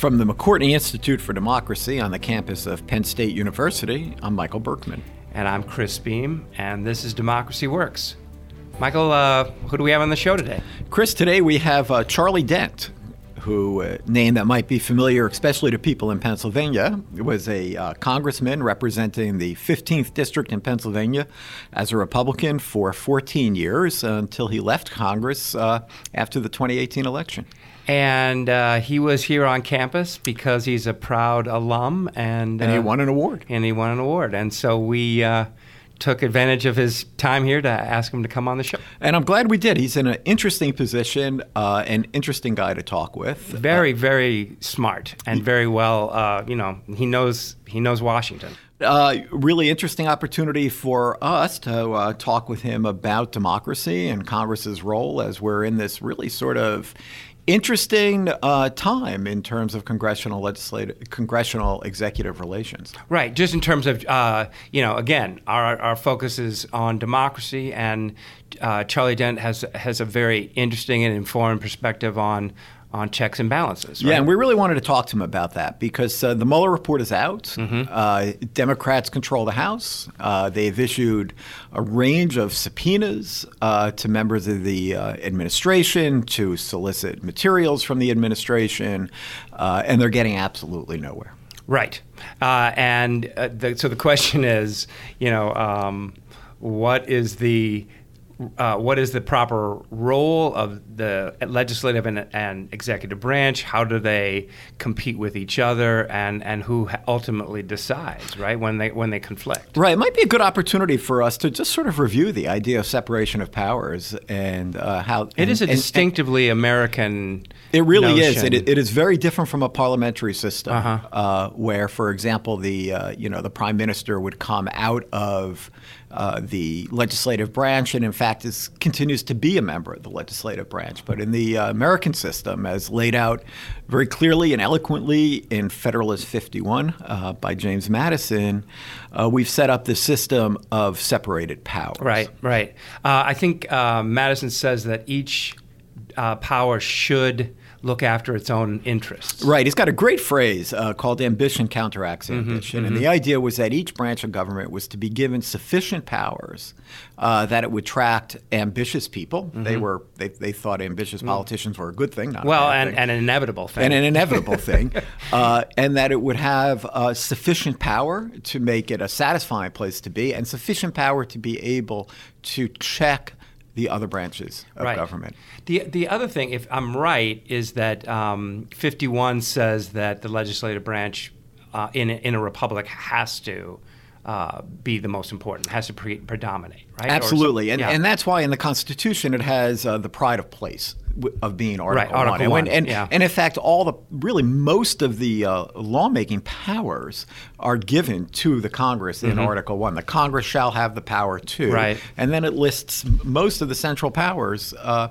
From the McCourtney Institute for Democracy on the campus of Penn State University, I'm Michael Berkman. And I'm Chris Beem, and this is Democracy Works. Michael, uh, who do we have on the show today? Chris, today we have uh, Charlie Dent, who uh, name that might be familiar, especially to people in Pennsylvania, was a uh, congressman representing the 15th district in Pennsylvania as a Republican for 14 years until he left Congress uh, after the 2018 election. And uh, he was here on campus because he's a proud alum, and and he uh, won an award. And he won an award, and so we uh, took advantage of his time here to ask him to come on the show. And I'm glad we did. He's in an interesting position, uh, an interesting guy to talk with. Very, very smart and very well. Uh, you know, he knows he knows Washington. Uh, really interesting opportunity for us to uh, talk with him about democracy and Congress's role as we're in this really sort of interesting uh, time in terms of congressional legislative, congressional executive relations. Right. Just in terms of, uh, you know, again, our, our focus is on democracy, and uh, Charlie Dent has has a very interesting and informed perspective on on checks and balances. Right? Yeah, and we really wanted to talk to him about that because uh, the Mueller report is out. Mm-hmm. Uh, Democrats control the House. Uh, they've issued a range of subpoenas uh, to members of the uh, administration to solicit materials from the administration, uh, and they're getting absolutely nowhere. Right. and the, so the question is, you know, um, what is the uh, what is the proper role of the legislative and, and, executive branch? How do they compete with each other, and, and who ultimately decides, right, when they when they conflict? Right. It might be a good opportunity for us to just sort of review the idea of separation of powers and uh, how it and, is a and, distinctively American. It really notion. is. It, it is very different from a parliamentary system, uh-huh. uh, where, for example, the uh, you know the prime minister would come out of uh, the legislative branch, and in fact, is continues to be a member of the legislative branch. But in the uh, American system, as laid out very clearly and eloquently in Federalist 51 uh, by James Madison, uh, we've set up the system of separated powers. Right, right. Uh, I think Madison says that each power should look after its own interests. Right. He's got a great phrase uh, called ambition counteracts mm-hmm, ambition. Mm-hmm, and mm-hmm. the idea was that each branch of government was to be given sufficient powers uh, that it would attract ambitious people. Mm-hmm. They were they, they thought ambitious mm. politicians were a good thing, not well, and, thing. and an inevitable thing. And an inevitable thing. Uh, and that it would have uh, sufficient power to make it a satisfying place to be and sufficient power to be able to check the other branches of right. government. The the other thing, if I'm right, is that um, 51 says that the legislative branch uh, in in a republic has to. Uh, be the most important, has to pre- predominate, right? Absolutely, and, yeah. and that's why in the Constitution it has uh, the pride of place of being Article, right, Article One. And, and, yeah. and, in fact, all the really most of the uh, lawmaking powers are given to the Congress in mm-hmm. Article One. The Congress shall have the power to, right. and then it lists most of the central powers. Uh,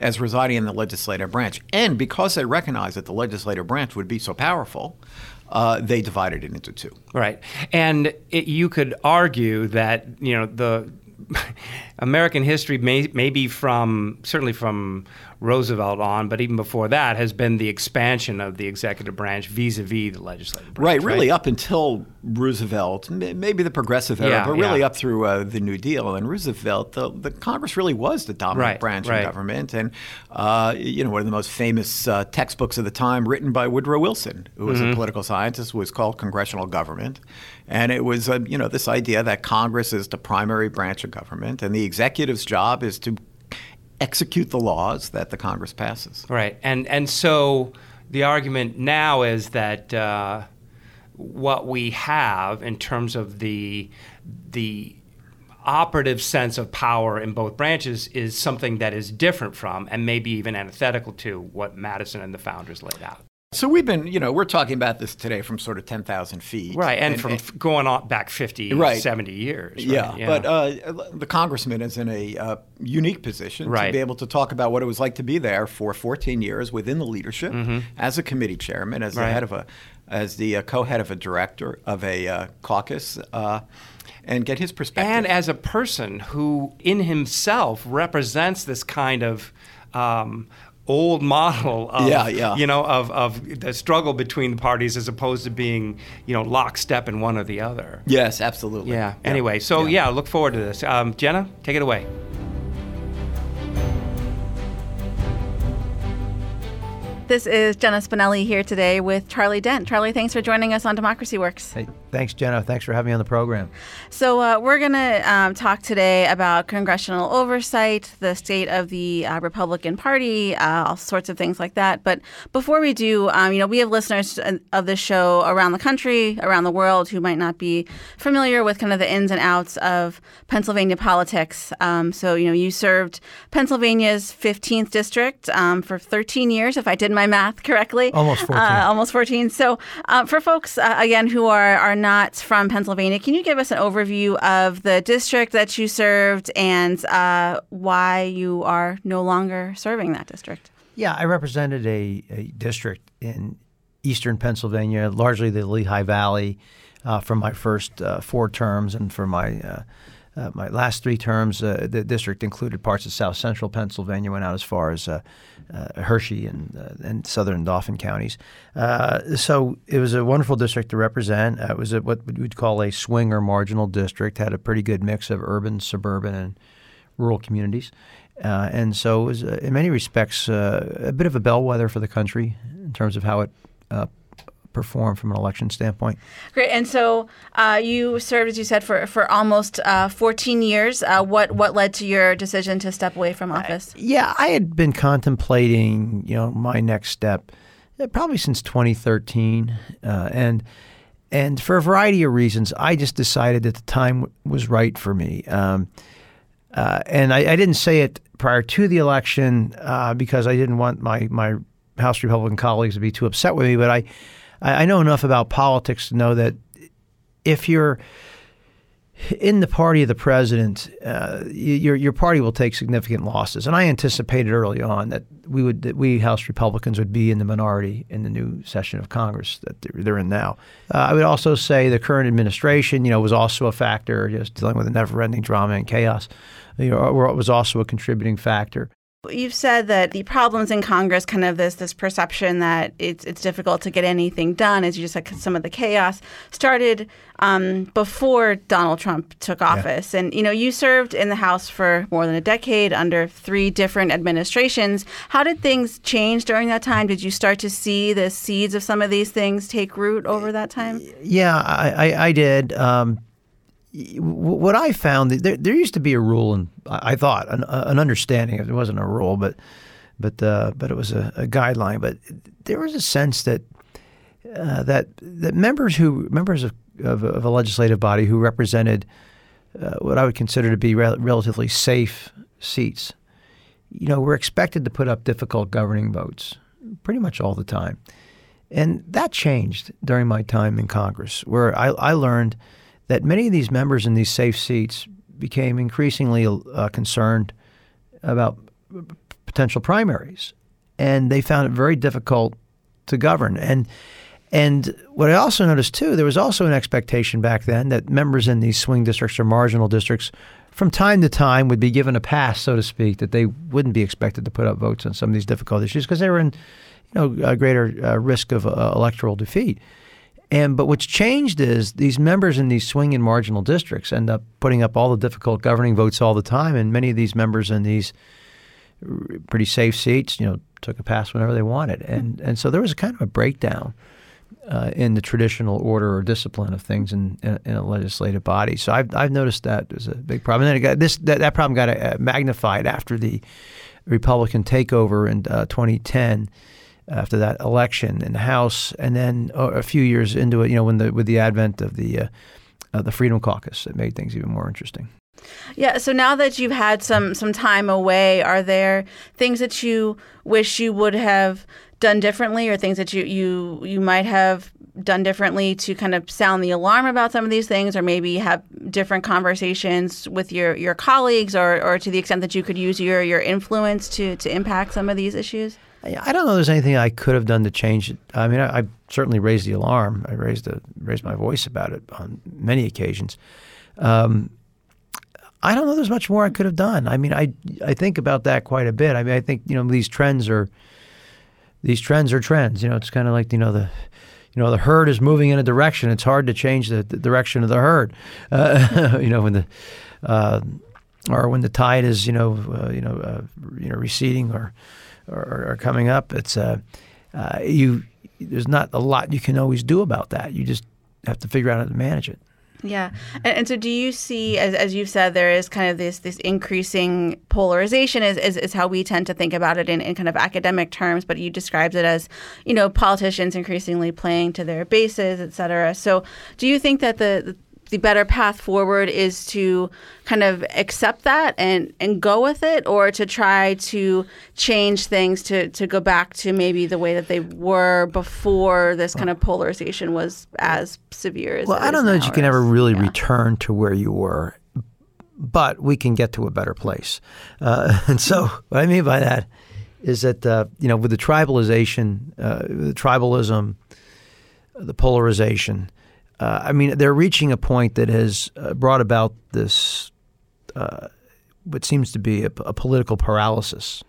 as residing in the legislative branch. And because they recognize that the legislative branch would be so powerful, uh, they divided it into two. Right. And it, you could argue that, you know, the American history may, maybe from certainly from Roosevelt on, but even before that, has been the expansion of the executive branch vis-a-vis the legislative branch. Right, really up until Roosevelt, maybe the progressive era, yeah, but really yeah. up through uh, the New Deal and Roosevelt, the, the, Congress really was the dominant right, branch right. of government. And uh, you know, one of the most famous uh, textbooks of the time, written by Woodrow Wilson, who was mm-hmm. a political scientist, was called Congressional Government, and it was uh, you know this idea that Congress is the primary branch of government, and the executive's job is to execute the laws that the Congress passes. Right, and and so the argument now is that uh, what we have in terms of the the operative sense of power in both branches is something that is different from and maybe even antithetical to what Madison and the founders laid out. So we've been, you know, we're talking about this today from sort of 10,000 feet. Right, and, and from and, going on back 50, right. 70 years. Right? Yeah, yeah, but uh, the congressman is in a uh, unique position right. to be able to talk about what it was like to be there for 14 years within the leadership mm-hmm. as a committee chairman, as right. the head of a, as the uh, co-head of a director of a uh, caucus uh, and get his perspective. And as a person who, in himself, represents this kind of um, old model of Yeah, yeah. you know of, of the struggle between the parties as opposed to being you know lockstep in one or the other. Yes, absolutely. Yeah. Anyway, so yeah, look forward to this. Um, Jenna, take it away. This is Jenna Spinelli here today with Charlie Dent. Charlie, thanks for joining us on Democracy Works. Hey, thanks, Jenna. Thanks for having me on the program. So, uh, we're going to um, talk today about congressional oversight, the state of the uh, Republican Party, uh, all sorts of things like that. But before we do, um, you know, we have listeners of this show around the country, around the world, who might not be familiar with kind of the ins and outs of Pennsylvania politics. Um, so, you know, you served Pennsylvania's 15th district um, for 13 years, if I did my math correctly. Almost 14. Uh, almost 14. So, uh, for folks, uh, again, who are, are not from Pennsylvania, can you give us an overview of the district that you served and uh, why you are no longer serving that district? Yeah, I represented a, a district in eastern Pennsylvania, largely the Lehigh Valley, uh, for my first uh, four terms, and for my uh, my last three terms, uh, the district included parts of south central Pennsylvania, went out as far as uh, uh, Hershey and uh, and southern Dauphin counties. Uh, so it was a wonderful district to represent. it was a, what we'd call a swing or marginal district. Had a pretty good mix of urban, suburban, and rural communities. and so it was, in many respects, a bit of a bellwether for the country in terms of how it perform from an election standpoint. Great. And so uh, you served, as you said, for for almost uh, 14 years. Uh, what what led to your decision to step away from office? yeah, I had been contemplating, you know, my next step uh, probably since 2013, uh, and and for a variety of reasons, I just decided that the time was right for me. Um, uh, and I, I, didn't say it prior to the election because I didn't want my my House Republican colleagues to be too upset with me, but I I, I know enough about politics to know that if you're in the party of the president, uh, your your party will take significant losses. And I anticipated early on that we would that we House Republicans would be in the minority in the new session of Congress that they're, they're in now. Uh, I would also say the current administration, you know, was also a factor, just dealing with a never-ending drama and chaos. You know, was also a contributing factor. You've said that the problems in Congress, kind of this this perception that it's it's difficult to get anything done, as you just said, some of the chaos started um, before Donald Trump took office. Yeah. And you know, you served in the House for more than a decade under three different administrations. How did things change during that time? Did you start to see the seeds of some of these things take root over that time? Yeah, I, I, I did. Um, what I found there, there used to be a rule, and I thought an, an understanding. It wasn't a rule, but but uh, but it was a, a, guideline. But there was a sense that uh, that that members who members of, of, of a legislative body who represented uh, what I would consider to be relatively safe seats, you know, were expected to put up difficult governing votes pretty much all the time, and that changed during my time in Congress, where I, I learned that many of these members in these safe seats became increasingly uh, concerned about potential primaries, and they found it very difficult to govern. And and what I also noticed too, there was also an expectation back then that members in these swing districts or marginal districts, from time to time, would be given a pass, so to speak, that they wouldn't be expected to put up votes on some of these difficult issues because they were in, you know, a greater uh, risk of uh, electoral defeat. And but what's changed is these members in these swing and marginal districts end up putting up all the difficult governing votes all the time, and many of these members in these pretty safe seats, you know, took a pass whenever they wanted, and and so there was a kind of a breakdown uh, in the traditional order or discipline of things in, in, in, a legislative body. So I've I've noticed that as a big problem. And then it got this that, that problem got uh, magnified after the Republican takeover in uh, 2010 after that election in the House, and then a few years into it, you know, when the with the advent of the uh, uh, the Freedom Caucus, it made things even more interesting. Yeah. So now that you've had some some time away, are there things that you wish you would have done differently, or things that you you you might have done differently to kind of sound the alarm about some of these things, or maybe have different conversations with your your colleagues, or or to the extent that you could use your your influence to to impact some of these issues? I don't know. There's anything I could have done to change it. I mean, I, I certainly raised the alarm. I raised the raised my voice about it on many occasions. Um, I don't know. There's much more I could have done. I mean, I I think about that quite a bit. I mean, I think you know these trends are these trends are trends. You know, it's kind of like you know the you know the herd is moving in a direction. It's hard to change the, the direction of the herd. Uh, you know when the uh, or when the tide is you know uh, you know uh, you know receding or or, or coming up. It's uh, uh, you. There's not a lot you can always do about that. You just have to figure out how to manage it. Yeah, and, and, so do you see, as, as you've said, there is kind of this this increasing polarization is, is, is how we tend to think about it in, in kind of academic terms, but you described it as, you know, politicians increasingly playing to their bases, et cetera. So do you think that the the better path forward is to kind of accept that and, and go with it or to try to change things to, to go back to maybe the way that they were before this kind of polarization was as severe as well i don't know that you can ever really yeah. return to where you were but we can get to a better place uh, and so what i mean by that is that uh, you know with the tribalization uh, the tribalism the polarization uh, I mean, they're reaching a point that has uh, brought about this, uh, what seems to be a, a, political paralysis,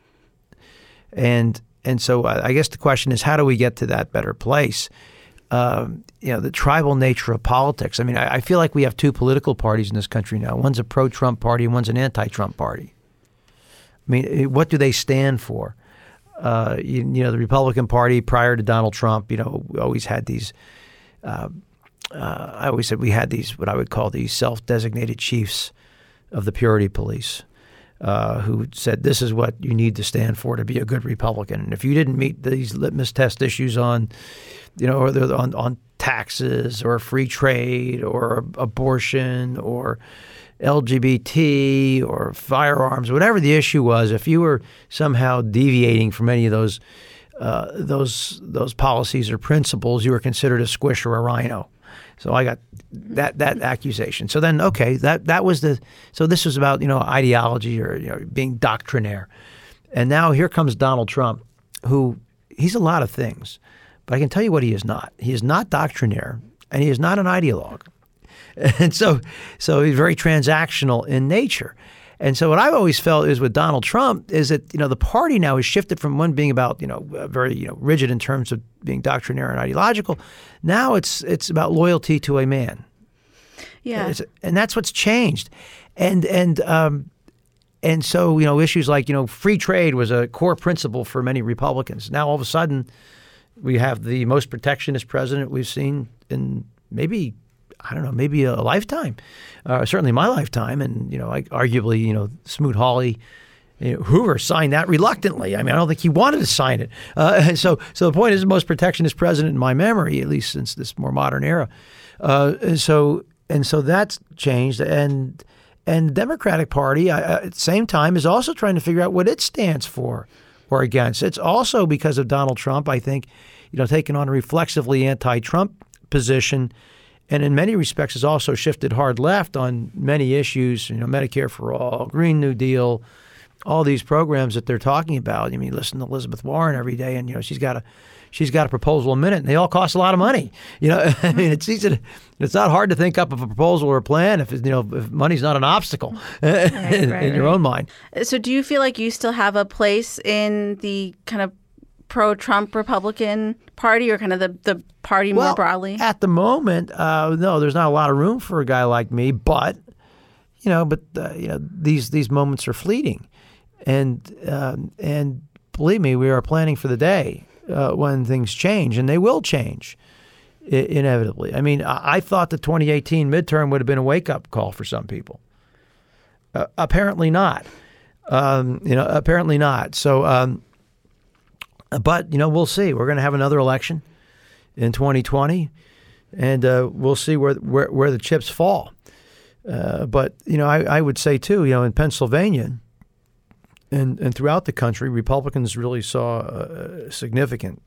and and so I guess the question is, how do we get to that better place? Um, you know, the tribal nature of politics. I mean, I, I, feel like we have two political parties in this country now. One's a pro-Trump party, and one's an anti-Trump party. I mean, eh, what do they stand for? Uh, you, you, know, the Republican Party prior to Donald Trump, you know, always had these uh, uh, I always said we had these, what I would call these self designated chiefs of the purity police. Uh, who said this is what you need to stand for to be a good Republican, and if you didn't meet these litmus test issues on, you know, on on taxes or free trade or abortion or LGBT or firearms, whatever the issue was, if you were somehow deviating from any of those uh, those those policies or principles, you were considered a squish or a RINO. So I got that that accusation. So then, okay, that that was the. So this was about you know ideology or you know, being doctrinaire, and now here comes Donald Trump, who he's a lot of things, but I can tell you what he is not. He is not doctrinaire, and he is not an ideologue, and so so he's very transactional in nature. And so what I've always felt is with Donald Trump is that you know the party now has shifted from one being about you know very you know rigid in terms of being doctrinaire and ideological. Now it's it's about loyalty to a man. Yeah, and that's what's changed, and and um, and so you know issues like you know free trade was a core principle for many Republicans. Now all of a sudden we have the most protectionist president we've seen in maybe I don't know, maybe a lifetime, uh, certainly my lifetime. And, you know, I, arguably, you know, Smoot Hawley, you know, Hoover signed that reluctantly. I mean, I don't think he wanted to sign it. Uh, so, so the point is, the most protectionist president in my memory, at least since this more modern era. Uh, and so, and so that's changed. And and Democratic Party, at the same time, is also trying to figure out what it stands for or against. It's also because of Donald Trump, I think, you know, taking on a reflexively anti-Trump position and in many respects has also shifted hard left on many issues, you know, Medicare for all, Green New Deal, all these programs that they're talking about. I mean, listen to Elizabeth Warren every day, and you know, she's got a she's got a proposal a minute, and they all cost a lot of money. You know, I mean, it's easy to, it's not hard to think up of a proposal or a plan if you know if money's not an obstacle right, in, right, in, your right. own mind. So, do you feel like you still have a place in the kind of pro-Trump Republican Party, or kind of the the party well, more broadly? At the moment, uh, no, there's not a lot of room for a guy like me. But you know, but uh, you know, these these moments are fleeting, and uh, and believe me, we are planning for the day uh, when things change, and they will change inevitably. I mean, I, I thought the 2018 midterm would have been a wake up call for some people. Uh, apparently not. Um, you know, apparently not. So. Um, but, you know, we'll see. We're going to have another election in 2020, and uh, we'll see where, where, where the chips fall. Uh, but, you know, I, I would say, too, you know, in Pennsylvania and, and throughout the country, Republicans really saw uh, significant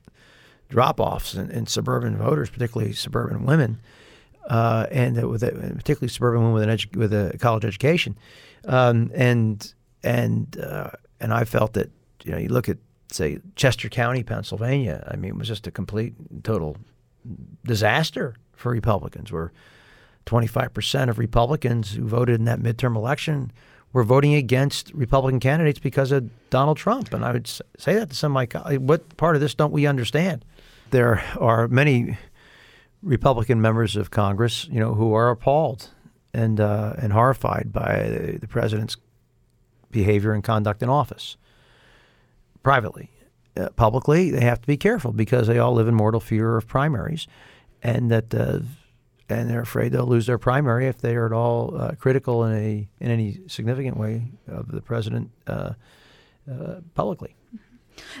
drop offs in, in, suburban voters, particularly suburban women. Uh, and with a, particularly suburban women with an edu- with a college education, um, and and uh, and I felt that you know you look at say Chester County, Pennsylvania. I mean, it was just a complete, total disaster for Republicans, where 25% of Republicans who voted in that midterm election were voting against Republican candidates because of Donald Trump. And I would say that to some of my colleagues. What part of this don't we understand? There are many Republican members of Congress, you know, who are appalled and uh, and horrified by the president's behavior and conduct in office. Privately, uh, publicly, they have to be careful because they all live in mortal fear of primaries, and that uh, and they're afraid they'll lose their primary if they are at all uh, critical in a in any significant way of the president uh, uh, publicly.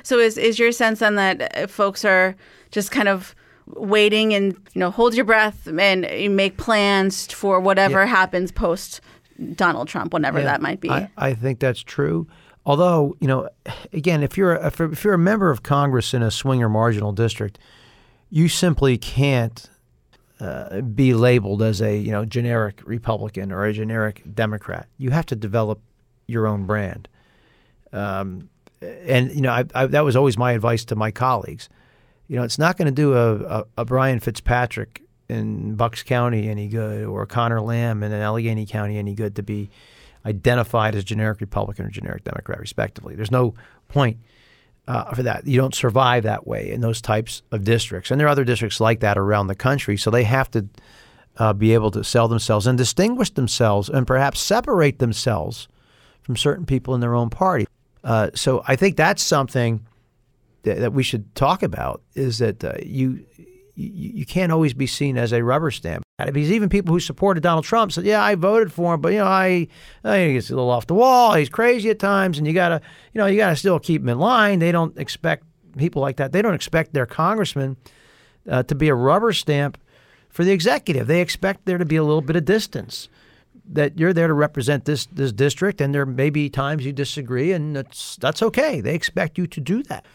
So, is is your sense then that folks are just kind of waiting and you know hold your breath and make plans for whatever yeah. happens post Donald Trump, whenever yeah, that might be. I, I, think that's true. Although you know, again, if you're a, if you're a member of Congress in a swing or marginal district, you simply can't uh, be labeled as a you know generic Republican or a generic Democrat. You have to develop your own brand. Um, and you know, I, I, that was always my advice to my colleagues you know, it's not going to do a, a, a, Brian Fitzpatrick in Bucks County any good or Conor Lamb in Allegheny County any good to be identified as generic Republican or generic Democrat, respectively. There's no point uh, for that. You don't survive that way in those types of districts. And there are other districts like that around the country. So they have to uh, be able to sell themselves and distinguish themselves and perhaps separate themselves from certain people in their own party. Uh, so I think that's something that, that we should talk about is that uh, you, you you can't always be seen as a rubber stamp. Because even people who supported Donald Trump said, "Yeah, I voted for him, but you know, I, I he's a little off the wall. He's crazy at times, and you gotta, you know, you gotta still keep him in line." They don't expect people like that. They don't expect their congressman uh, to be a rubber stamp for the executive. They expect there to be a little bit of distance. That you're there to represent this this district, and there may be times you disagree, and that's that's okay. They expect you to do that.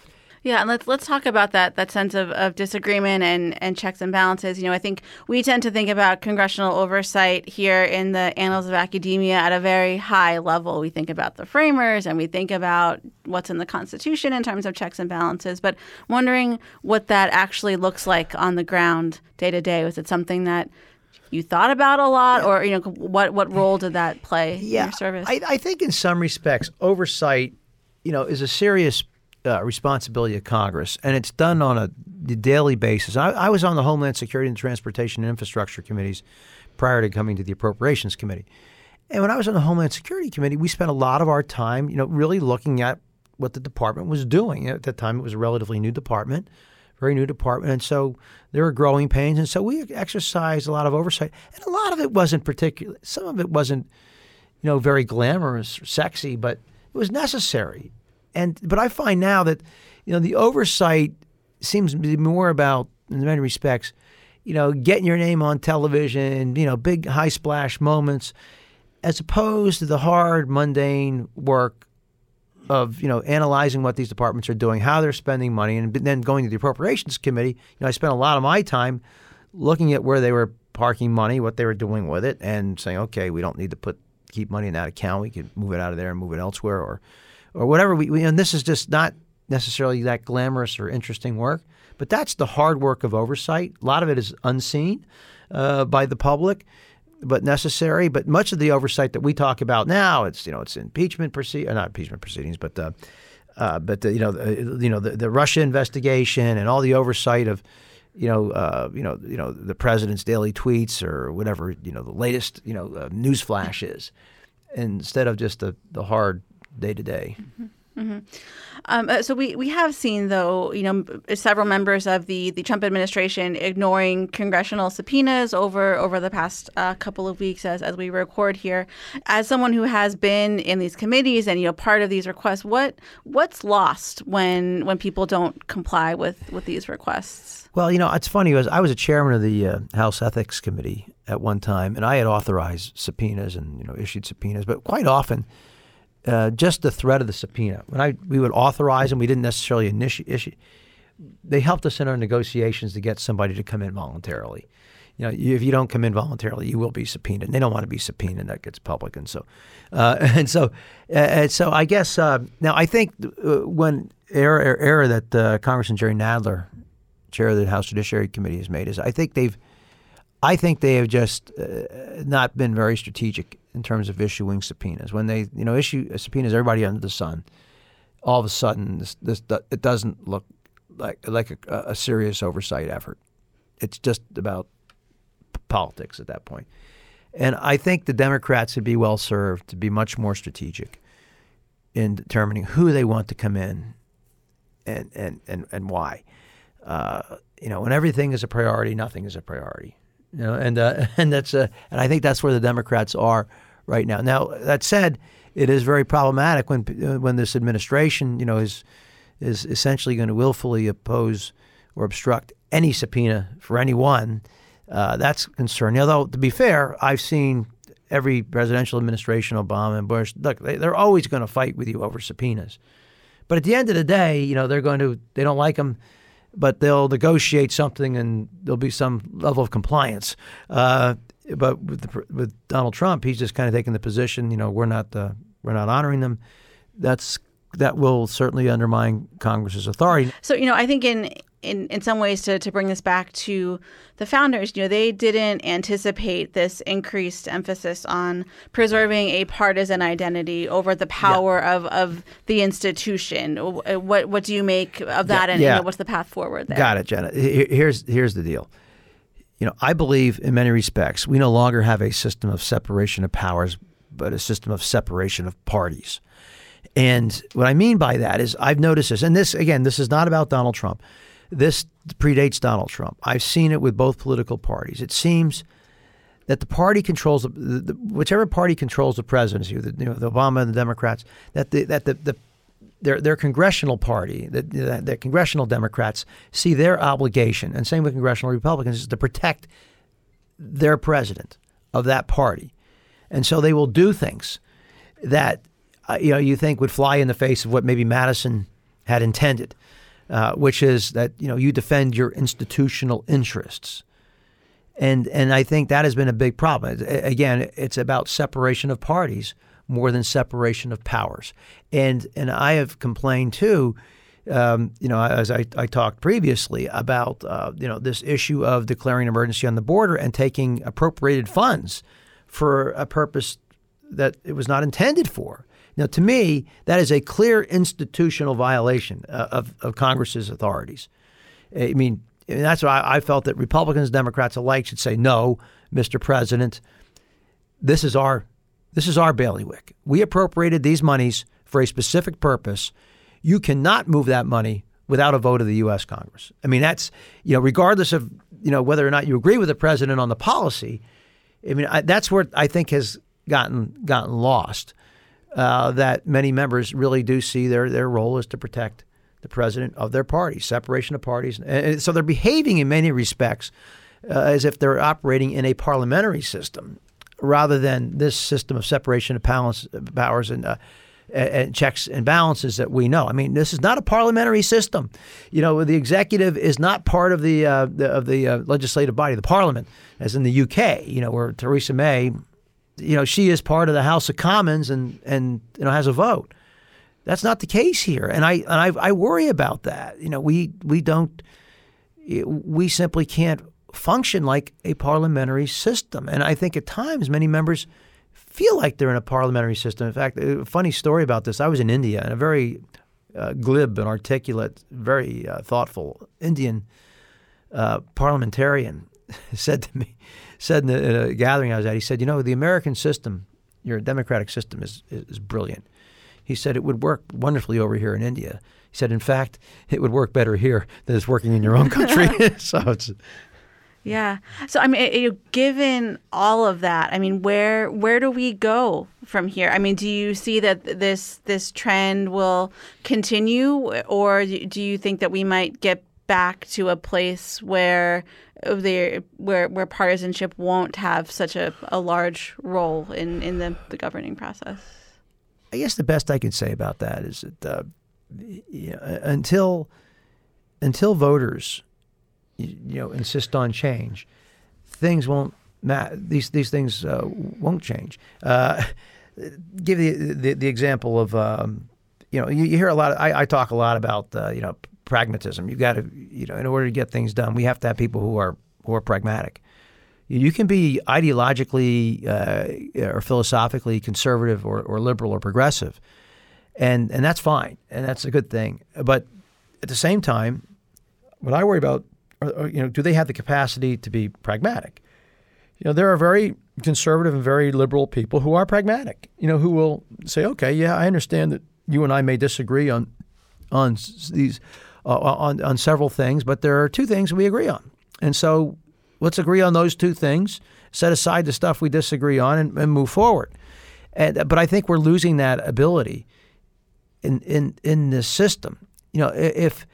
Yeah, and let's let's talk about that that sense of, of disagreement and, and checks and balances. You know, I think we tend to think about congressional oversight here in the annals of academia at a very high level. We think about the framers and we think about what's in the Constitution in terms of checks and balances, but wondering what that actually looks like on the ground day to day. Was it something that you thought about a lot, or you know, what what role did that play yeah, in your service? I, I think in some respects, oversight, you know, is a serious uh, responsibility of Congress, and it's done on a daily basis. I, I, was on the Homeland Security and Transportation and Infrastructure committees prior to coming to the Appropriations Committee. And when I was on the Homeland Security Committee, we spent a lot of our time, you know, really looking at what the department was doing. At that time, it was a relatively new department, very new department, and so there were growing pains. And so we exercised a lot of oversight, and a lot of it wasn't particular. Some of it wasn't, you know, very glamorous or sexy, but it was necessary and but I find now that you know the oversight seems to be more about in many respects, you know, getting your name on television, you know, big high splash moments, as opposed to the hard, mundane work of you know analyzing what these departments are doing, how they're spending money, and then going to the appropriations committee. You know, I spent a lot of my time looking at where they were parking money, what they were doing with it, and saying, okay, we don't need to put keep money in that account. We could move it out of there and move it elsewhere, or or whatever we, we and this is just not necessarily that glamorous or interesting work, but that's the hard work of oversight. A lot of it is unseen uh, by the public, but necessary. But much of the oversight that we talk about now, it's you know it's impeachment proceed, uh, not impeachment proceedings, but uh, uh, but the, you know the, you know the, the Russia investigation and all the oversight of you know, uh, you know, you know, the president's daily tweets or whatever, you know, the latest, you know, uh, news flash is, instead of just the, the hard day to day. Mm-hmm. Um, uh, so we, we have seen, though, you know, several members of the, the Trump administration ignoring congressional subpoenas over over the past uh, couple of weeks as, as we record here. As someone who has been in these committees and you know part of these requests, what what's lost when when people don't comply with, with these requests? Well, you know, it's funny. Was I was a chairman of the uh, House Ethics Committee at one time, and I had authorized subpoenas and you know issued subpoenas, but quite often uh, just the threat of the subpoena. When I we would authorize them, we didn't necessarily initiate. Issue, they helped us in our negotiations to get somebody to come in voluntarily. You know, if you don't come in voluntarily, you will be subpoenaed. And they don't want to be subpoenaed; that gets public. And so, uh, and so, and so, I guess uh, now I think uh, when error, error that uh, Congressman Jerry Nadler, chair of the House Judiciary Committee, has made is I think they've I think they have just uh, not been very strategic in terms of issuing subpoenas. When they, you know, issue subpoenas, everybody under the sun, all of a sudden, this, this it doesn't look like like a, a serious oversight effort. It's just about politics at that point. And I think the Democrats would be well served to be much more strategic in determining who they want to come in and and and, and why. Uh, you know, when everything is a priority, nothing is a priority. You know, and uh, and that's uh, and I think that's where the Democrats are right now. Now that said, it is very problematic when uh, when this administration, you know, is is essentially going to willfully oppose or obstruct any subpoena for anyone. Uh, that's concerning. Although to be fair, I've seen every presidential administration, Obama and Bush. Look, they, they're always going to fight with you over subpoenas. But at the end of the day, you know, they're going to they don't like them but they'll negotiate something and there'll be some level of compliance. Uh, but with, the, with Donald Trump, he's just kind of taking the position, you know, we're not uh, we're not honoring them. That's that will certainly undermine Congress's authority. So, you know, I think in in, in some ways to, to bring this back to the founders, you know, they didn't anticipate this increased emphasis on preserving a partisan identity over the power yeah. of, of the institution. Uh, what what do you make of that, yeah, and yeah. You know, what's the path forward there? Got it, Jenna. Here's here's the deal. You know, I believe in many respects we no longer have a system of separation of powers, but a system of separation of parties. And what I mean by that is I've noticed this, and this again, this is not about Donald Trump. This predates Donald Trump. I've seen it with both political parties. It seems that the party controls the, the, whichever party controls the presidency, the, you know, the Obama and the Democrats, that the that the, the their their congressional party, the, the, the congressional Democrats see their obligation, and same with congressional Republicans, is to protect their president of that party, and so they will do things that uh, you know you think would fly in the face of what maybe Madison had intended uh, which is that you know you defend your institutional interests, and and I think that has been a big problem. Again, it's about separation of parties more than separation of powers, and and I have complained too. Um, you know, as I, I talked previously about, uh, you know, this issue of declaring emergency on the border and taking appropriated funds for a purpose that it was not intended for. Now, to me, that is a clear institutional violation uh, of, of Congress's authorities. I mean, that's why I felt that Republicans, Democrats alike should say, no, Mr. President, this is our this is our bailiwick. We appropriated these monies for a specific purpose. You cannot move that money without a vote of the U.S. Congress. I mean, that's you know, regardless of you know whether or not you agree with the president on the policy. I mean, I, that's where I think has gotten gotten lost uh, that many members really do see their, their role is to protect the president of their party, separation of parties. And so they're behaving in many respects uh, as if they're operating in a parliamentary system rather than this system of separation of powers, and, uh, and checks and balances that we know. I mean, this is not a parliamentary system. You know, the executive is not part of the, uh, the of the uh, legislative body, the parliament, as in the UK. You know, where Theresa May you know, she is part of the House of Commons and and you know has a vote. That's not the case here, and I and I, I worry about that. You know, we we don't we simply can't function like a parliamentary system, and I think at times many members feel like they're in a parliamentary system. In fact, a funny story about this: I was in India, and a very uh, glib and articulate, very uh, thoughtful Indian uh, parliamentarian said to me said in, the, in a gathering I was at, he said, you know, the American system, your democratic system is, is, brilliant. He said it would work wonderfully over here in India. He said, in fact, it would work better here than it's working in your own country. so it's. Yeah. So I mean, given all of that, I mean, where where do we go from here? I mean, do you see that this this trend will continue, or do you think that we might get back to a place where there where where partisanship won't have such a, a large role in, in the, the governing process. I guess the best I can say about that is that uh, you know, until until voters you know insist on change, things won't ma- these these things uh, won't change. Uh, give the, the, the example of um, you know you, you, hear a lot. Of, I, I talk a lot about uh, you know pragmatism. You've got to, you know, in order to get things done, we have to have people who are who are pragmatic. You can be ideologically uh, or philosophically conservative or, or liberal or progressive, and and that's fine, and that's a good thing. But at the same time, what I worry about, are, you know, do they have the capacity to be pragmatic? You know, there are very conservative and very liberal people who are pragmatic. You know, who will say, okay, yeah, I understand that you and I may disagree on on these uh, on on several things, but there are two things we agree on, and so let's agree on those two things. Set aside the stuff we disagree on and, and move forward. And but I think we're losing that ability in in in this system. You know, if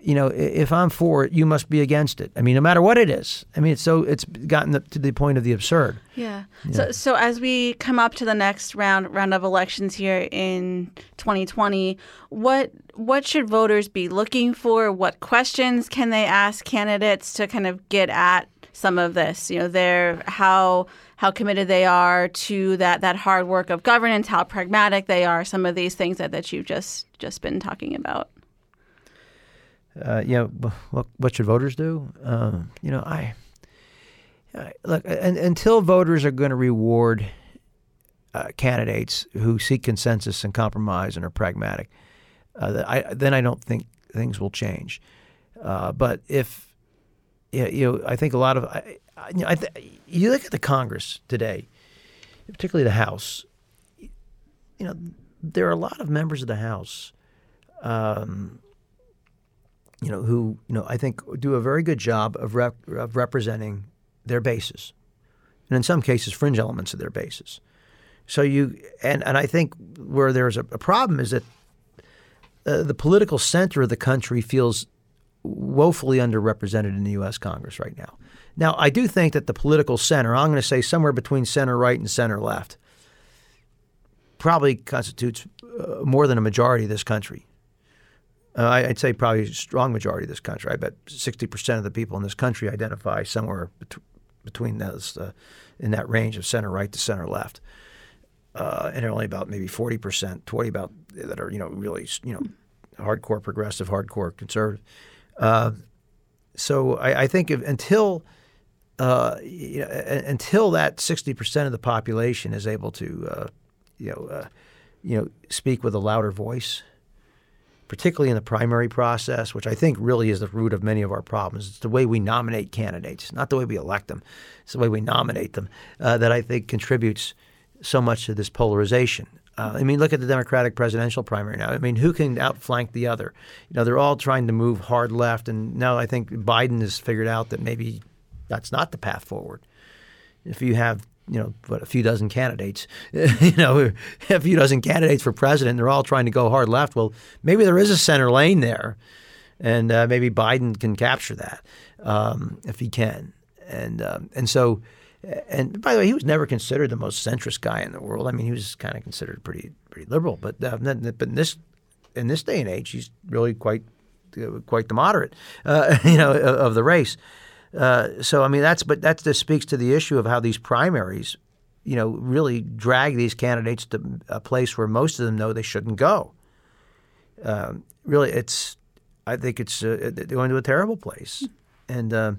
you know, if I'm for it, you must be against it. I mean, no matter what it is. I mean, it's so it's gotten to the point of the absurd. Yeah. yeah. So, so as we come up to the next round round of elections here in 2020, what what should voters be looking for? What questions can they ask candidates to kind of get at some of this? You know, their how how committed they are to that that hard work of governance, how pragmatic they are. Some of these things that that you've just just been talking about uh, you know, what, what should voters do? Uh, you know, I, I look and, until voters are going to reward uh, candidates who seek consensus and compromise and are pragmatic, uh, I, then I don't think things will change. Uh, but if you know, I think a lot of I, I th- you look at the Congress today, particularly the House. You know, there are a lot of members of the House. Um, you know, who you know I think do a very good job of, rep- of representing their bases, and in some cases, fringe elements of their bases. So you and and I think where there's a, a problem is that uh, the political center of the country feels woefully underrepresented in the U.S. Congress right now. Now, I do think that the political center, I'm going to say somewhere between center right and center left, probably constitutes uh, more than a majority of this country. Uh, I'd say probably a strong majority of this country. I bet 60% of the people in this country identify somewhere bet- between those, uh, in that range of center right to center left. Uh, and only about maybe 40%, 20 about that are, you know, really, you know, hardcore progressive, hardcore conservative. Uh, so I, I, think if, until uh, you know, until that 60% of the population is able to, uh, you know, you know, speak with a louder voice – particularly in the primary process, which I think really is the root of many of our problems. It's the way we nominate candidates, not the way we elect them. It's the way we nominate them uh, that I think contributes so much to this polarization. Uh, I mean, look at the Democratic presidential primary now. I mean, who can outflank the other? You know, they're all trying to move hard left, and now I think Biden has figured out that maybe that's not the path forward. If you have you know, but a few dozen candidates, you know, a few dozen candidates for president. And they're all trying to go hard left. Well, maybe there is a center lane there, and uh, maybe Biden can capture that um, if he can. And um, and so, and by the way, he was never considered the most centrist guy in the world. I mean, he was kind of considered pretty pretty liberal. But uh, but in this in this day and age, he's really quite uh, quite the moderate, uh, you know, of the race. Uh, so I mean that's but that just speaks to the issue of how these primaries, you know, really drag these candidates to a place where most of them know they shouldn't go. Um, really, it's I think it's uh, they're going to a terrible place, and uh,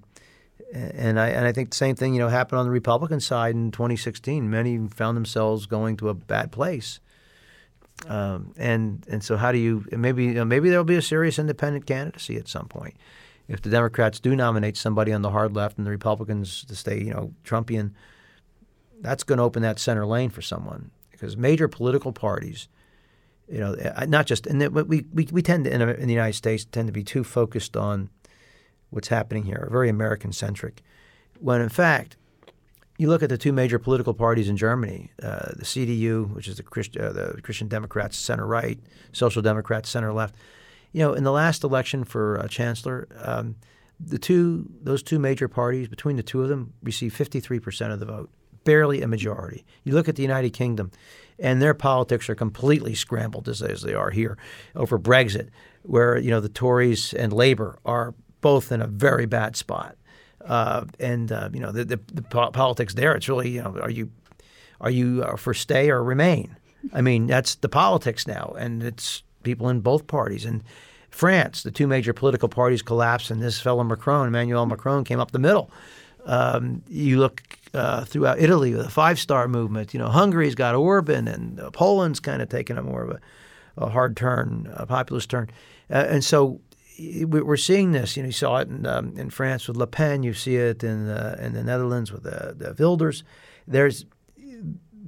and I and I think the same thing you know happened on the Republican side in 2016. Many found themselves going to a bad place. Um, and and so how do you maybe you know, maybe there'll be a serious independent candidacy at some point if the Democrats do nominate somebody on the hard left and the Republicans to stay, you know, Trumpian, that's going to open that center lane for someone because major political parties, you know, not just and we we, we tend to in, in the United States tend to be too focused on what's happening here, very American centric, when in fact. You look at the two major political parties in Germany, uh, the CDU, which is the, Christ, uh, the Christian Democrats center right, Social Democrats center left you know, in the last election for uh, chancellor, um, the two those two major parties between the two of them received 53% of the vote, barely a majority. You look at the United Kingdom, and their politics are completely scrambled as, as they are here over Brexit, where you know the Tories and Labour are both in a very bad spot. Uh, and uh, you know the, the, the, politics there. It's really you know are you are you uh, for stay or remain? I mean that's the politics now, and it's people in both parties. And France, the two major political parties collapsed, and this fellow Macron, Emmanuel Macron, came up the middle. Um, you look uh, throughout Italy with the Five Star Movement. You know, Hungary's got Orban, and uh, Poland's kind of taken a more of a, a hard turn, a populist turn, uh, and so we're seeing this. You know, you saw it in, um, in France with Le Pen. You see it in the, in the Netherlands with the, the Wilders. There's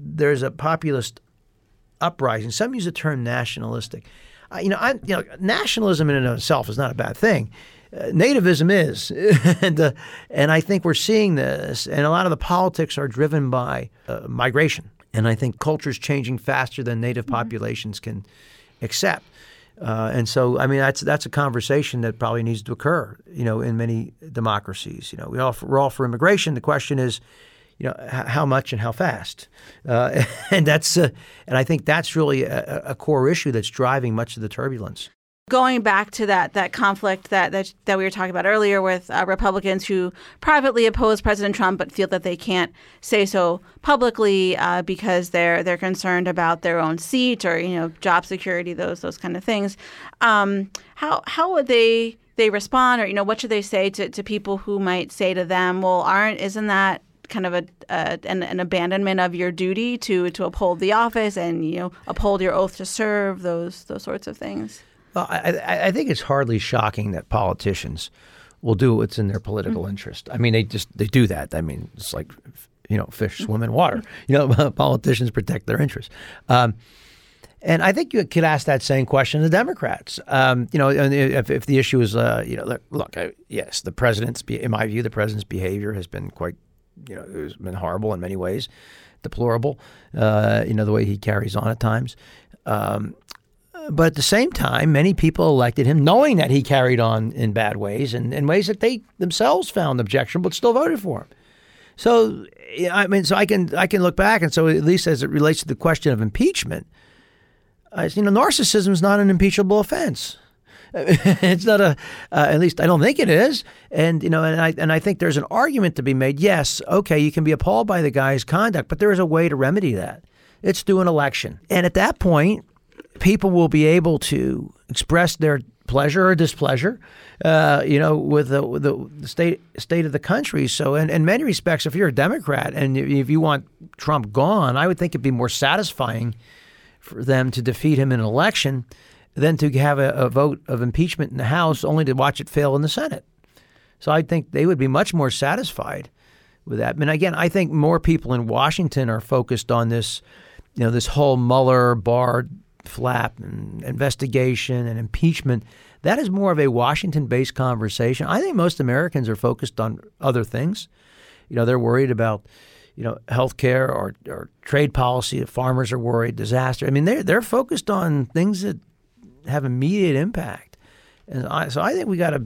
there's a populist uprising. Some use the term nationalistic. Uh, you know, I, you know, nationalism in and of itself is not a bad thing. Uh, nativism is, and uh, and I think we're seeing this, and a lot of the politics are driven by uh, migration, and I think culture is changing faster than native mm-hmm. populations can accept. Uh, and so, I mean, that's that's a conversation that probably needs to occur, you know, in many democracies. You know, we all we're all for immigration. The question is, you know, h- how much and how fast, uh, and that's uh, and I think that's really a, a, core issue that's driving much of the turbulence. Going back to that that conflict that that, that we were talking about earlier with uh, Republicans who privately oppose President Trump but feel that they can't say so publicly uh, because they're they're concerned about their own seat or you know job security those those kind of things. Um, how how would they they respond or you know what should they say to, to people who might say to them well aren't isn't that kind of a, an, an, abandonment of your duty to to uphold the office and you know uphold your oath to serve those those sorts of things. Well, I, I think it's hardly shocking that politicians will do what's in their political mm-hmm. interest. I mean, they just they do that. I mean, it's like you know, fish swim in water. You know, politicians protect their interests. Um, and I think you could ask that same question to Democrats. Um, you know, if, if the issue is, uh, you know, look, look I, yes, the president's, in my view, the president's behavior has been quite you know, it's been horrible in many ways, deplorable. Uh, you know, the way he carries on at times. Um, but at the same time, many people elected him knowing that he carried on in bad ways and in ways that they themselves found objectionable, but still voted for him. So, I mean, so I can I can look back, and so at least as it relates to the question of impeachment, you know, narcissism is not an impeachable offense. it's not a, uh, at least I don't think it is. And you know, and I and I think there's an argument to be made. Yes, okay, you can be appalled by the guy's conduct, but there is a way to remedy that. It's through an election, and at that point, people will be able to express their pleasure or displeasure, uh, you know, with the, with the state state of the country. So, in, in many respects, if you're a Democrat and if you want Trump gone, I would think it'd be more satisfying for them to defeat him in an election than to have a, a vote of impeachment in the House only to watch it fail in the Senate. So I think they would be much more satisfied with that. And again, I think more people in Washington are focused on this, you know, this whole Mueller, Barr, flap and investigation and impeachment. That is more of a Washington-based conversation. I think most Americans are focused on other things. You know, they're worried about, you know, health care or, or trade policy. Farmers are worried, disaster. I mean, they're, they're focused on things that have immediate impact. And I, so I think we got to,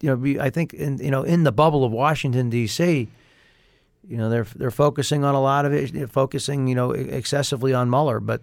you know, be, I think in you know in the bubble of Washington D.C., you know they're they're focusing on a lot of it, focusing you know excessively on Mueller, but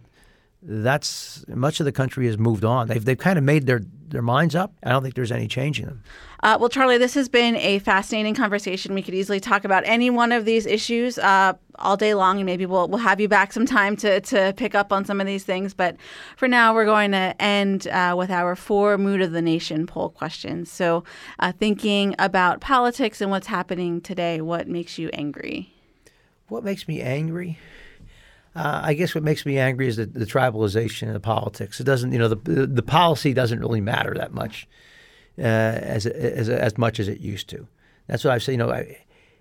that's much of the country has moved on. They've they've kind of made their their minds up. I don't think there's any changing them. Uh, well, Charlie, this has been a fascinating conversation. We could easily talk about any one of these issues uh, all day long, and maybe we'll we'll have you back sometime to to pick up on some of these things. But for now, we're going to end uh, with our four mood of the nation poll questions. So, uh, thinking about politics and what's happening today, what makes you angry? What makes me angry? Uh, I guess what makes me angry is the, the tribalization of the politics. It doesn't, you know, the the policy doesn't really matter that much uh, as, as as much as it used to. That's what I've said. You know, I,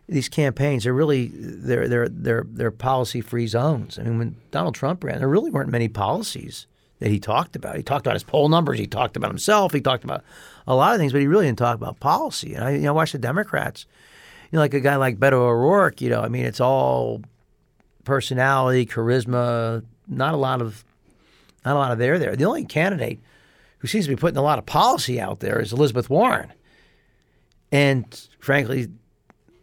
these campaigns are really they're they're they're they're policy free zones. I mean, when Donald Trump ran, there really weren't many policies that he talked about. He talked about his poll numbers. He talked about himself. He talked about a lot of things, but he really didn't talk about policy. And I, you know, watch the Democrats. You know, like a guy like Beto O'Rourke. You know, I mean, it's all personality, charisma, not a lot of not a lot of there there. The only candidate who seems to be putting a lot of policy out there is Elizabeth Warren. And frankly,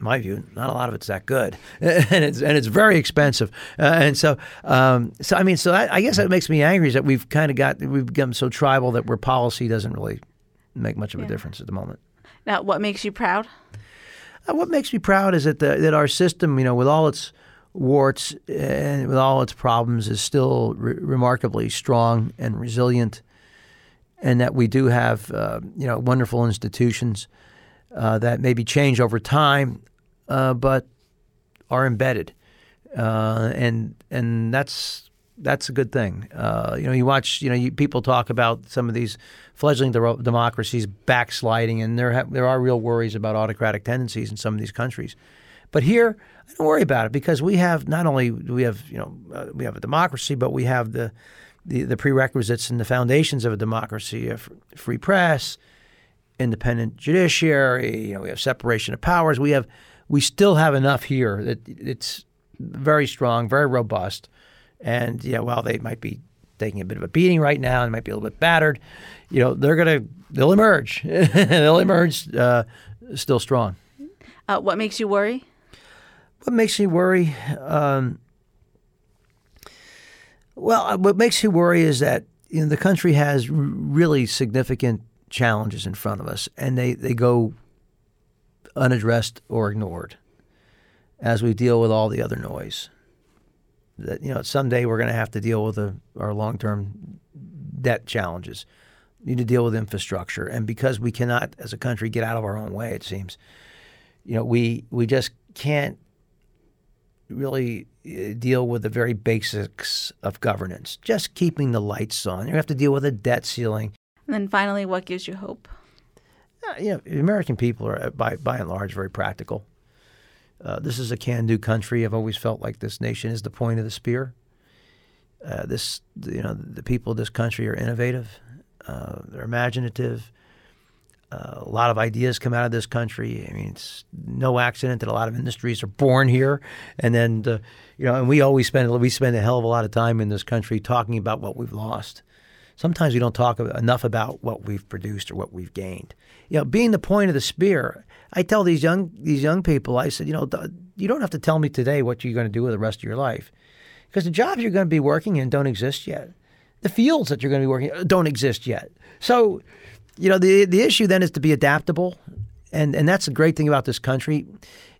my view, not a lot of it's that good, and it's and it's very expensive. Uh, and so, um, so I mean, so I, I guess that makes me angry is that we've kind of got we've become so tribal that where policy doesn't really make much of yeah. a difference at the moment. Now, what makes you proud? Uh, what makes me proud is that the, that our system, you know, with all its warts and with all its problems, is still re- remarkably strong and resilient, and that we do have uh, you know wonderful institutions uh, that maybe change over time, uh, but are embedded, uh, and and that's that's a good thing. Uh, you know, you watch, you know, you, people talk about some of these fledgling de- democracies backsliding, and there ha- there are real worries about autocratic tendencies in some of these countries. But here, I don't worry about it because we have not only do we have you know uh, we have a democracy, but we have the, the the prerequisites and the foundations of a democracy: a free press, independent judiciary. You know, we have separation of powers. We have we still have enough here that it's very strong, very robust. And yeah, while they might be taking a bit of a beating right now and might be a little bit battered, you know, they're gonna they'll emerge. they'll emerge uh, still strong. Uh, what makes you worry? What makes me worry? Um, well, uh, what makes me worry is that you know, the country has really significant challenges in front of us, and they, they go unaddressed or ignored as we deal with all the other noise. That you know, someday we're going to have to deal with the, our long term debt challenges. We need to deal with infrastructure, and because we cannot, as a country, get out of our own way, it seems. You know, we we just can't really uh, deal with the very basics of governance. Just keeping the lights on. You have to deal with a debt ceiling. And then finally, what gives you hope? Uh, you know, American people are, by by and large, very practical. Uh, this is a can-do country. I've always felt like this nation is the point of the spear. Uh, this, you know, the people of this country are innovative. Uh, they're imaginative. A lot of ideas come out of this country. I mean, it's no accident that a lot of industries are born here, and then you know, and we always spend we spend a hell of a lot of time in this country talking about what we've lost. Sometimes we don't talk enough about what we've produced or what we've gained. You know, being the point of the spear. I tell these young these young people, I said, you know, you don't have to tell me today what you're going to do with the rest of your life, because the jobs you're going to be working in don't exist yet. The fields that you're going to be working in don't exist yet. So, you know, the the issue then is to be adaptable, and and that's the great thing about this country.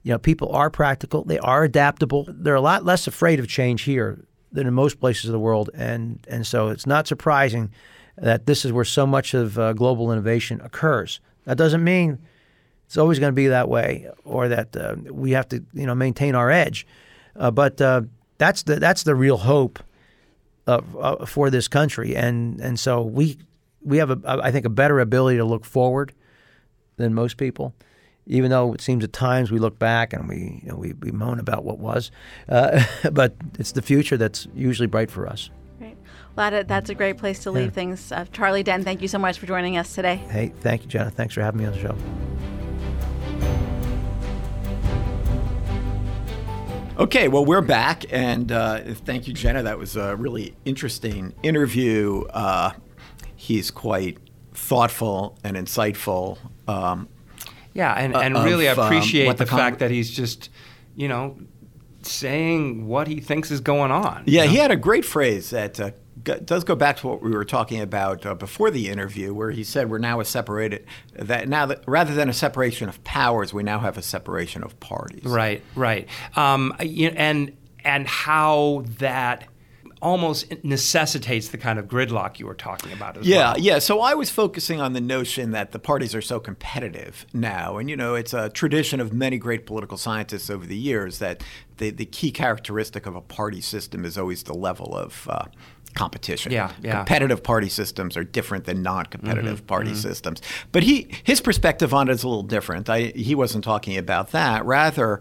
You know, people are practical, they are adaptable. They're a lot less afraid of change here than in most places of the world, and and so it's not surprising that this is where so much of uh, global innovation occurs. That doesn't mean it's always going to be that way, or that uh, we have to, you know, maintain our edge. Uh, but uh, that's the that's the real hope of, for this country, and and so we we have a I think a better ability to look forward than most people. Even though it seems at times we look back and we you know, we, we moan about what was, uh, but it's the future that's usually bright for us. Great. Well, that's a great place to leave yeah. things. Uh, Charlie Dent, thank you so much for joining us today. Hey, thank you, Jenna. Thanks for having me on the show. Okay, well, we're back, and uh, thank you, Jenna. That was a really interesting interview. Uh, he's quite thoughtful and insightful. Um, yeah, and, and of, really appreciate um, the, the con- fact that he's just, you know, saying what he thinks is going on. Yeah, you know? he had a great phrase that uh, does go back to what we were talking about uh, before the interview, where he said we're now a separated that now that rather than a separation of powers, we now have a separation of parties. Right, right, um, and and how that almost necessitates the kind of gridlock you were talking about as yeah, well. Yeah, So I was focusing on the notion that the parties are so competitive now. And, you know, it's a tradition of many great political scientists over the years that the, the key characteristic of a party system is always the level of uh, competition. Yeah, yeah. Competitive party systems are different than non-competitive mm-hmm, party mm-hmm. systems. But he his perspective on it is a little different. I, he wasn't talking about that. Rather,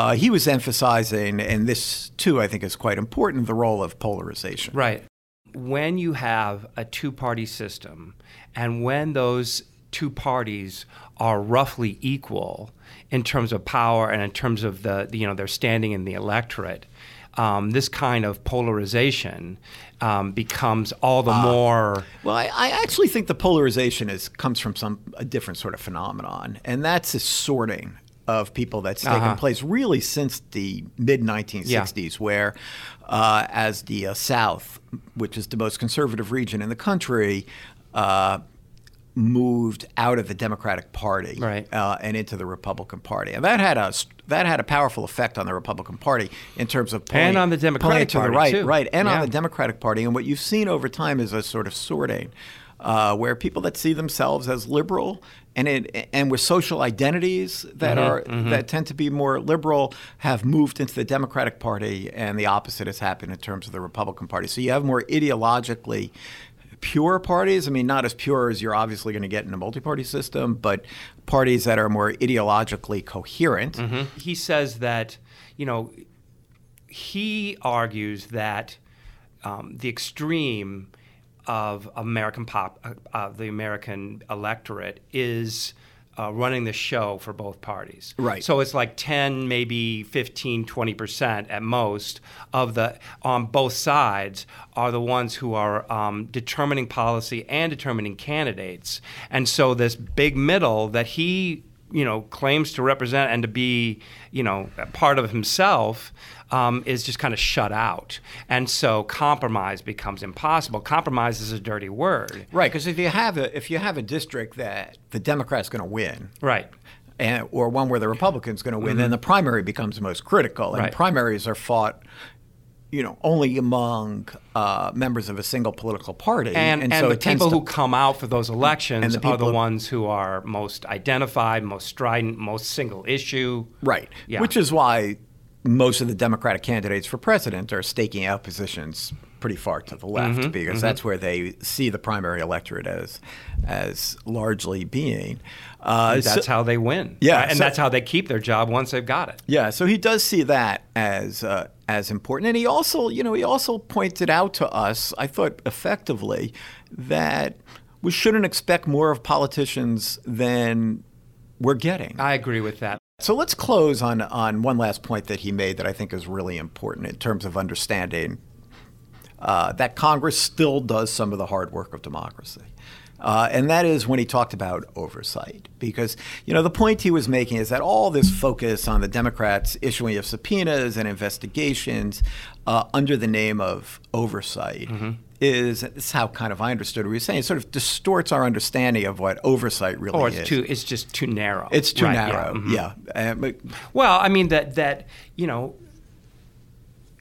uh, he was emphasizing, and this too I think is quite important, the role of polarization. Right. When you have a two-party system, and when those two parties are roughly equal in terms of power and in terms of the you know their standing in the electorate, um, this kind of polarization um, becomes all the uh, more. Well, I, I, actually think the polarization is comes from some a different sort of phenomenon, and that's a sorting of people that's taken uh-huh. place really since the mid 1960s, yeah. where uh, as the uh, South, which is the most conservative region in the country, uh, moved out of the Democratic Party right. uh, and into the Republican Party, and that had a that had a powerful effect on the Republican Party in terms of pulling, and on the Democratic to Party the right, too. right, and yeah. on the Democratic Party. And what you've seen over time is a sort of sorting uh, where people that see themselves as liberal and it, and with social identities that mm-hmm. are mm-hmm. that tend to be more liberal have moved into the Democratic Party, and the opposite has happened in terms of the Republican Party. So you have more ideologically pure parties. I mean, not as pure as you're obviously going to get in a multi-party system, but parties that are more ideologically coherent. Mm-hmm. He says that, you know, he argues that um, the extreme of American pop, uh, uh, the American electorate is uh, running the show for both parties. Right. So it's like 10, maybe 15, 20% at most of the, on both sides, are the ones who are um, determining policy and determining candidates. And so this big middle that he you know claims to represent and to be you know a part of himself um, is just kind of shut out and so compromise becomes impossible compromise is a dirty word Right, because if you have a if you have a district that the Democrat's going to win, right and, or one where the Republican's going to win, then the primary becomes most critical. And Mm-hmm. Right. primaries are fought, you know, only among uh, members of a single political party. and, and, so the people to- who come out for those elections And the are the ones who are most identified most strident most single issue right, Yeah. which is why most of the Democratic candidates for president are staking out positions pretty far to the left Mm-hmm, because that's where they see the primary electorate as as largely being. Uh, that's so- how they win. Yeah, and so- that's how they keep their job once they've got it. Yeah, so he does see that as uh, as important, and he also, you know, he also pointed out to us, I thought effectively, that we shouldn't expect more of politicians than we're getting. i agree with that. So let's close on on one last point that he made that I think is really important in terms of understanding uh, that Congress still does some of the hard work of democracy. Uh, and that is when he talked about oversight. Because, you know, the point he was making is that all this focus on the Democrats issuing of subpoenas and investigations uh, under the name of oversight is, this is how kind of I understood what he was saying, it sort of distorts our understanding of what oversight really or is. it's too it's just too narrow It's too Right, yeah, narrow, mhm. yeah. Uh, Well, I mean that that you know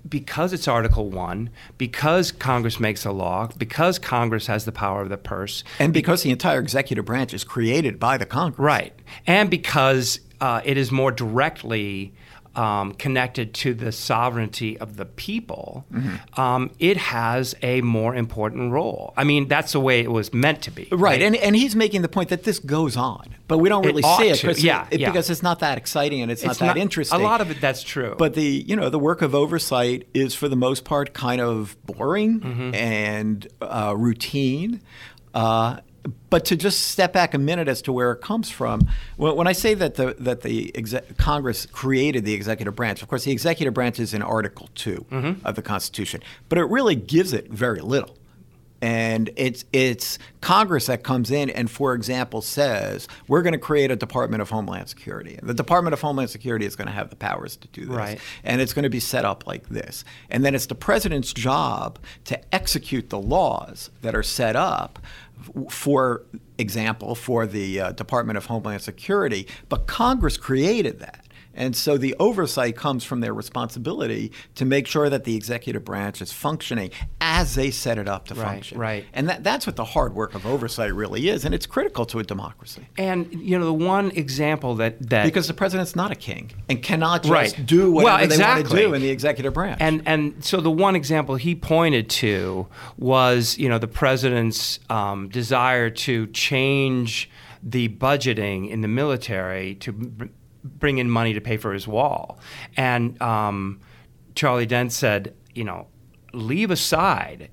because it's Article One, because Congress makes a law, because Congress has the power of the purse, And because the entire executive branch is created by the Congress. right, and because uh, it is more directly. Um, connected to the sovereignty of the people, Mm-hmm. um, it has a more important role. I mean, that's the way it was meant to be. Right, and, and he's making the point that this goes on, but we don't really ought see it, to, 'cause yeah, it- yeah. because it's not that exciting and it's, not that interesting. A lot of it, that's true. But the you know the work of oversight is for the most part kind of boring Mm-hmm. and uh, routine. Uh, but to just step back a minute as to where it comes from, when, when I say that the that the exec- Congress created the executive branch, of course the executive branch is in Article 2 Mm-hmm. of the Constitution, but it really gives it very little. And it's it's Congress that comes in and, for example, says we're going to create a Department of Homeland Security. The Department of Homeland Security is going to have the powers to do this, Right. and it's going to be set up like this. And then it's the president's job to execute the laws that are set up. For example, for the uh, Department of Homeland Security, but Congress created that. And so the oversight comes from their responsibility to make sure that the executive branch is functioning as they set it up to Right, function. right. And that, that's what the hard work of oversight really is. And it's critical to a democracy. and you know, the one example that that Because the president's not a king and cannot just Right. do Well, whatever they want to do in the executive branch. And and so the one example he pointed to was you know the president's um, desire to change the budgeting in the military to bring in money to pay for his wall, and um, Charlie Dent said you know leave aside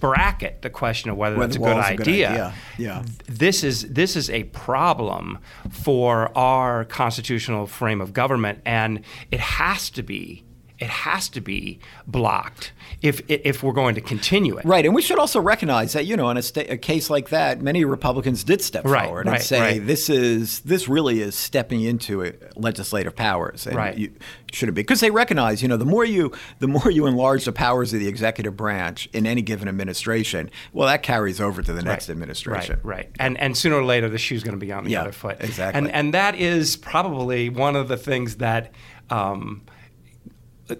bracket the question of whether Whether that's a good wall's a good idea. idea, yeah. This is this is a problem for our constitutional frame of government, and it has to be it has to be blocked if if we're going to continue it. Right, and we should also recognize that you know in a, sta- a case like that, many Republicans did step Right, forward and say right. this is this really is stepping into uh, legislative powers, and Right. you shouldn't be because they recognize you know the more you the more you enlarge the powers of the executive branch in any given administration, well that carries over to the next administration. Right, right. And and sooner or later the shoe's going to be on the Yeah, other foot. exactly. And and that is probably one of the things that um,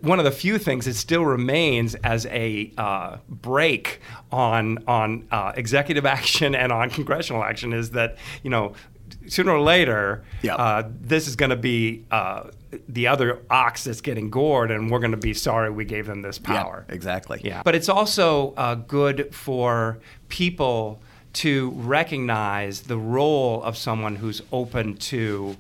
one of the few things that still remains as a uh, break on on uh, executive action and on congressional action is that you know sooner or later Yep. uh, this is going to be uh, the other ox that's getting gored, and we're going to be sorry we gave them this power. Yeah, exactly. Yeah. But it's also uh, good for people to recognize the role of someone who's open to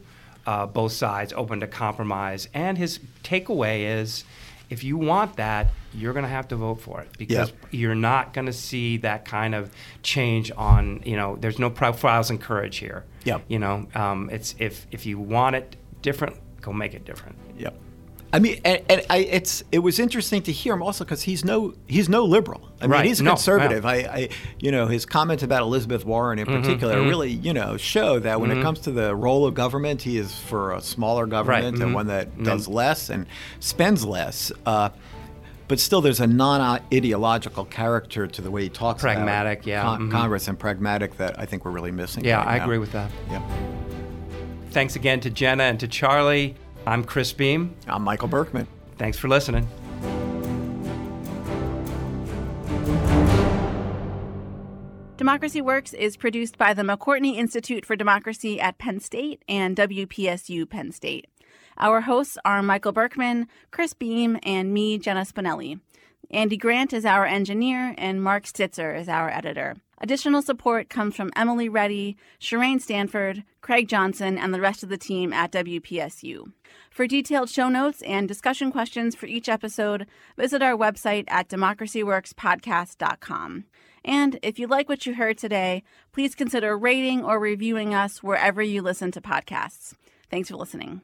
uh, both sides, open to compromise. And his takeaway is if you want that, you're going to have to vote for it because Yeah. you're not going to see that kind of change on, you know, there's no profiles and courage here. Yep. You know, um, it's if, if you want it different, go make it different. Yep. I mean, and, and I, it's it was interesting to hear him also because he's no he's no liberal. I mean, Right. he's a No, conservative. no. I, I, you know, his comments about Elizabeth Warren in particular really, you know, show that when it comes to the role of government, he is for a smaller government and mhm. one that And does less and spends less. Uh, but still, there's a non-ideological character to the way he talks Pragmatic, about yeah, Con- mhm. Congress and pragmatic that I think we're really missing. Yeah, right I now. agree with that. Yep. Thanks again to Jenna and to Charlie. I'm Chris Beem. I'm Michael Berkman. Thanks for listening. Democracy Works is produced by the McCourtney Institute for Democracy at Penn State and WPSU Penn State. Our hosts are Michael Berkman, Chris Beem, and me, Jenna Spinelli. Andy Grant is our engineer, and Mark Stitzer is our editor. Additional support comes from Emily Reddy, Shireen Stanford, Craig Johnson, and the rest of the team at WPSU. For detailed show notes and discussion questions for each episode, visit our website at democracyworkspodcast.com. And if you like what you heard today, please consider rating or reviewing us wherever you listen to podcasts. Thanks for listening.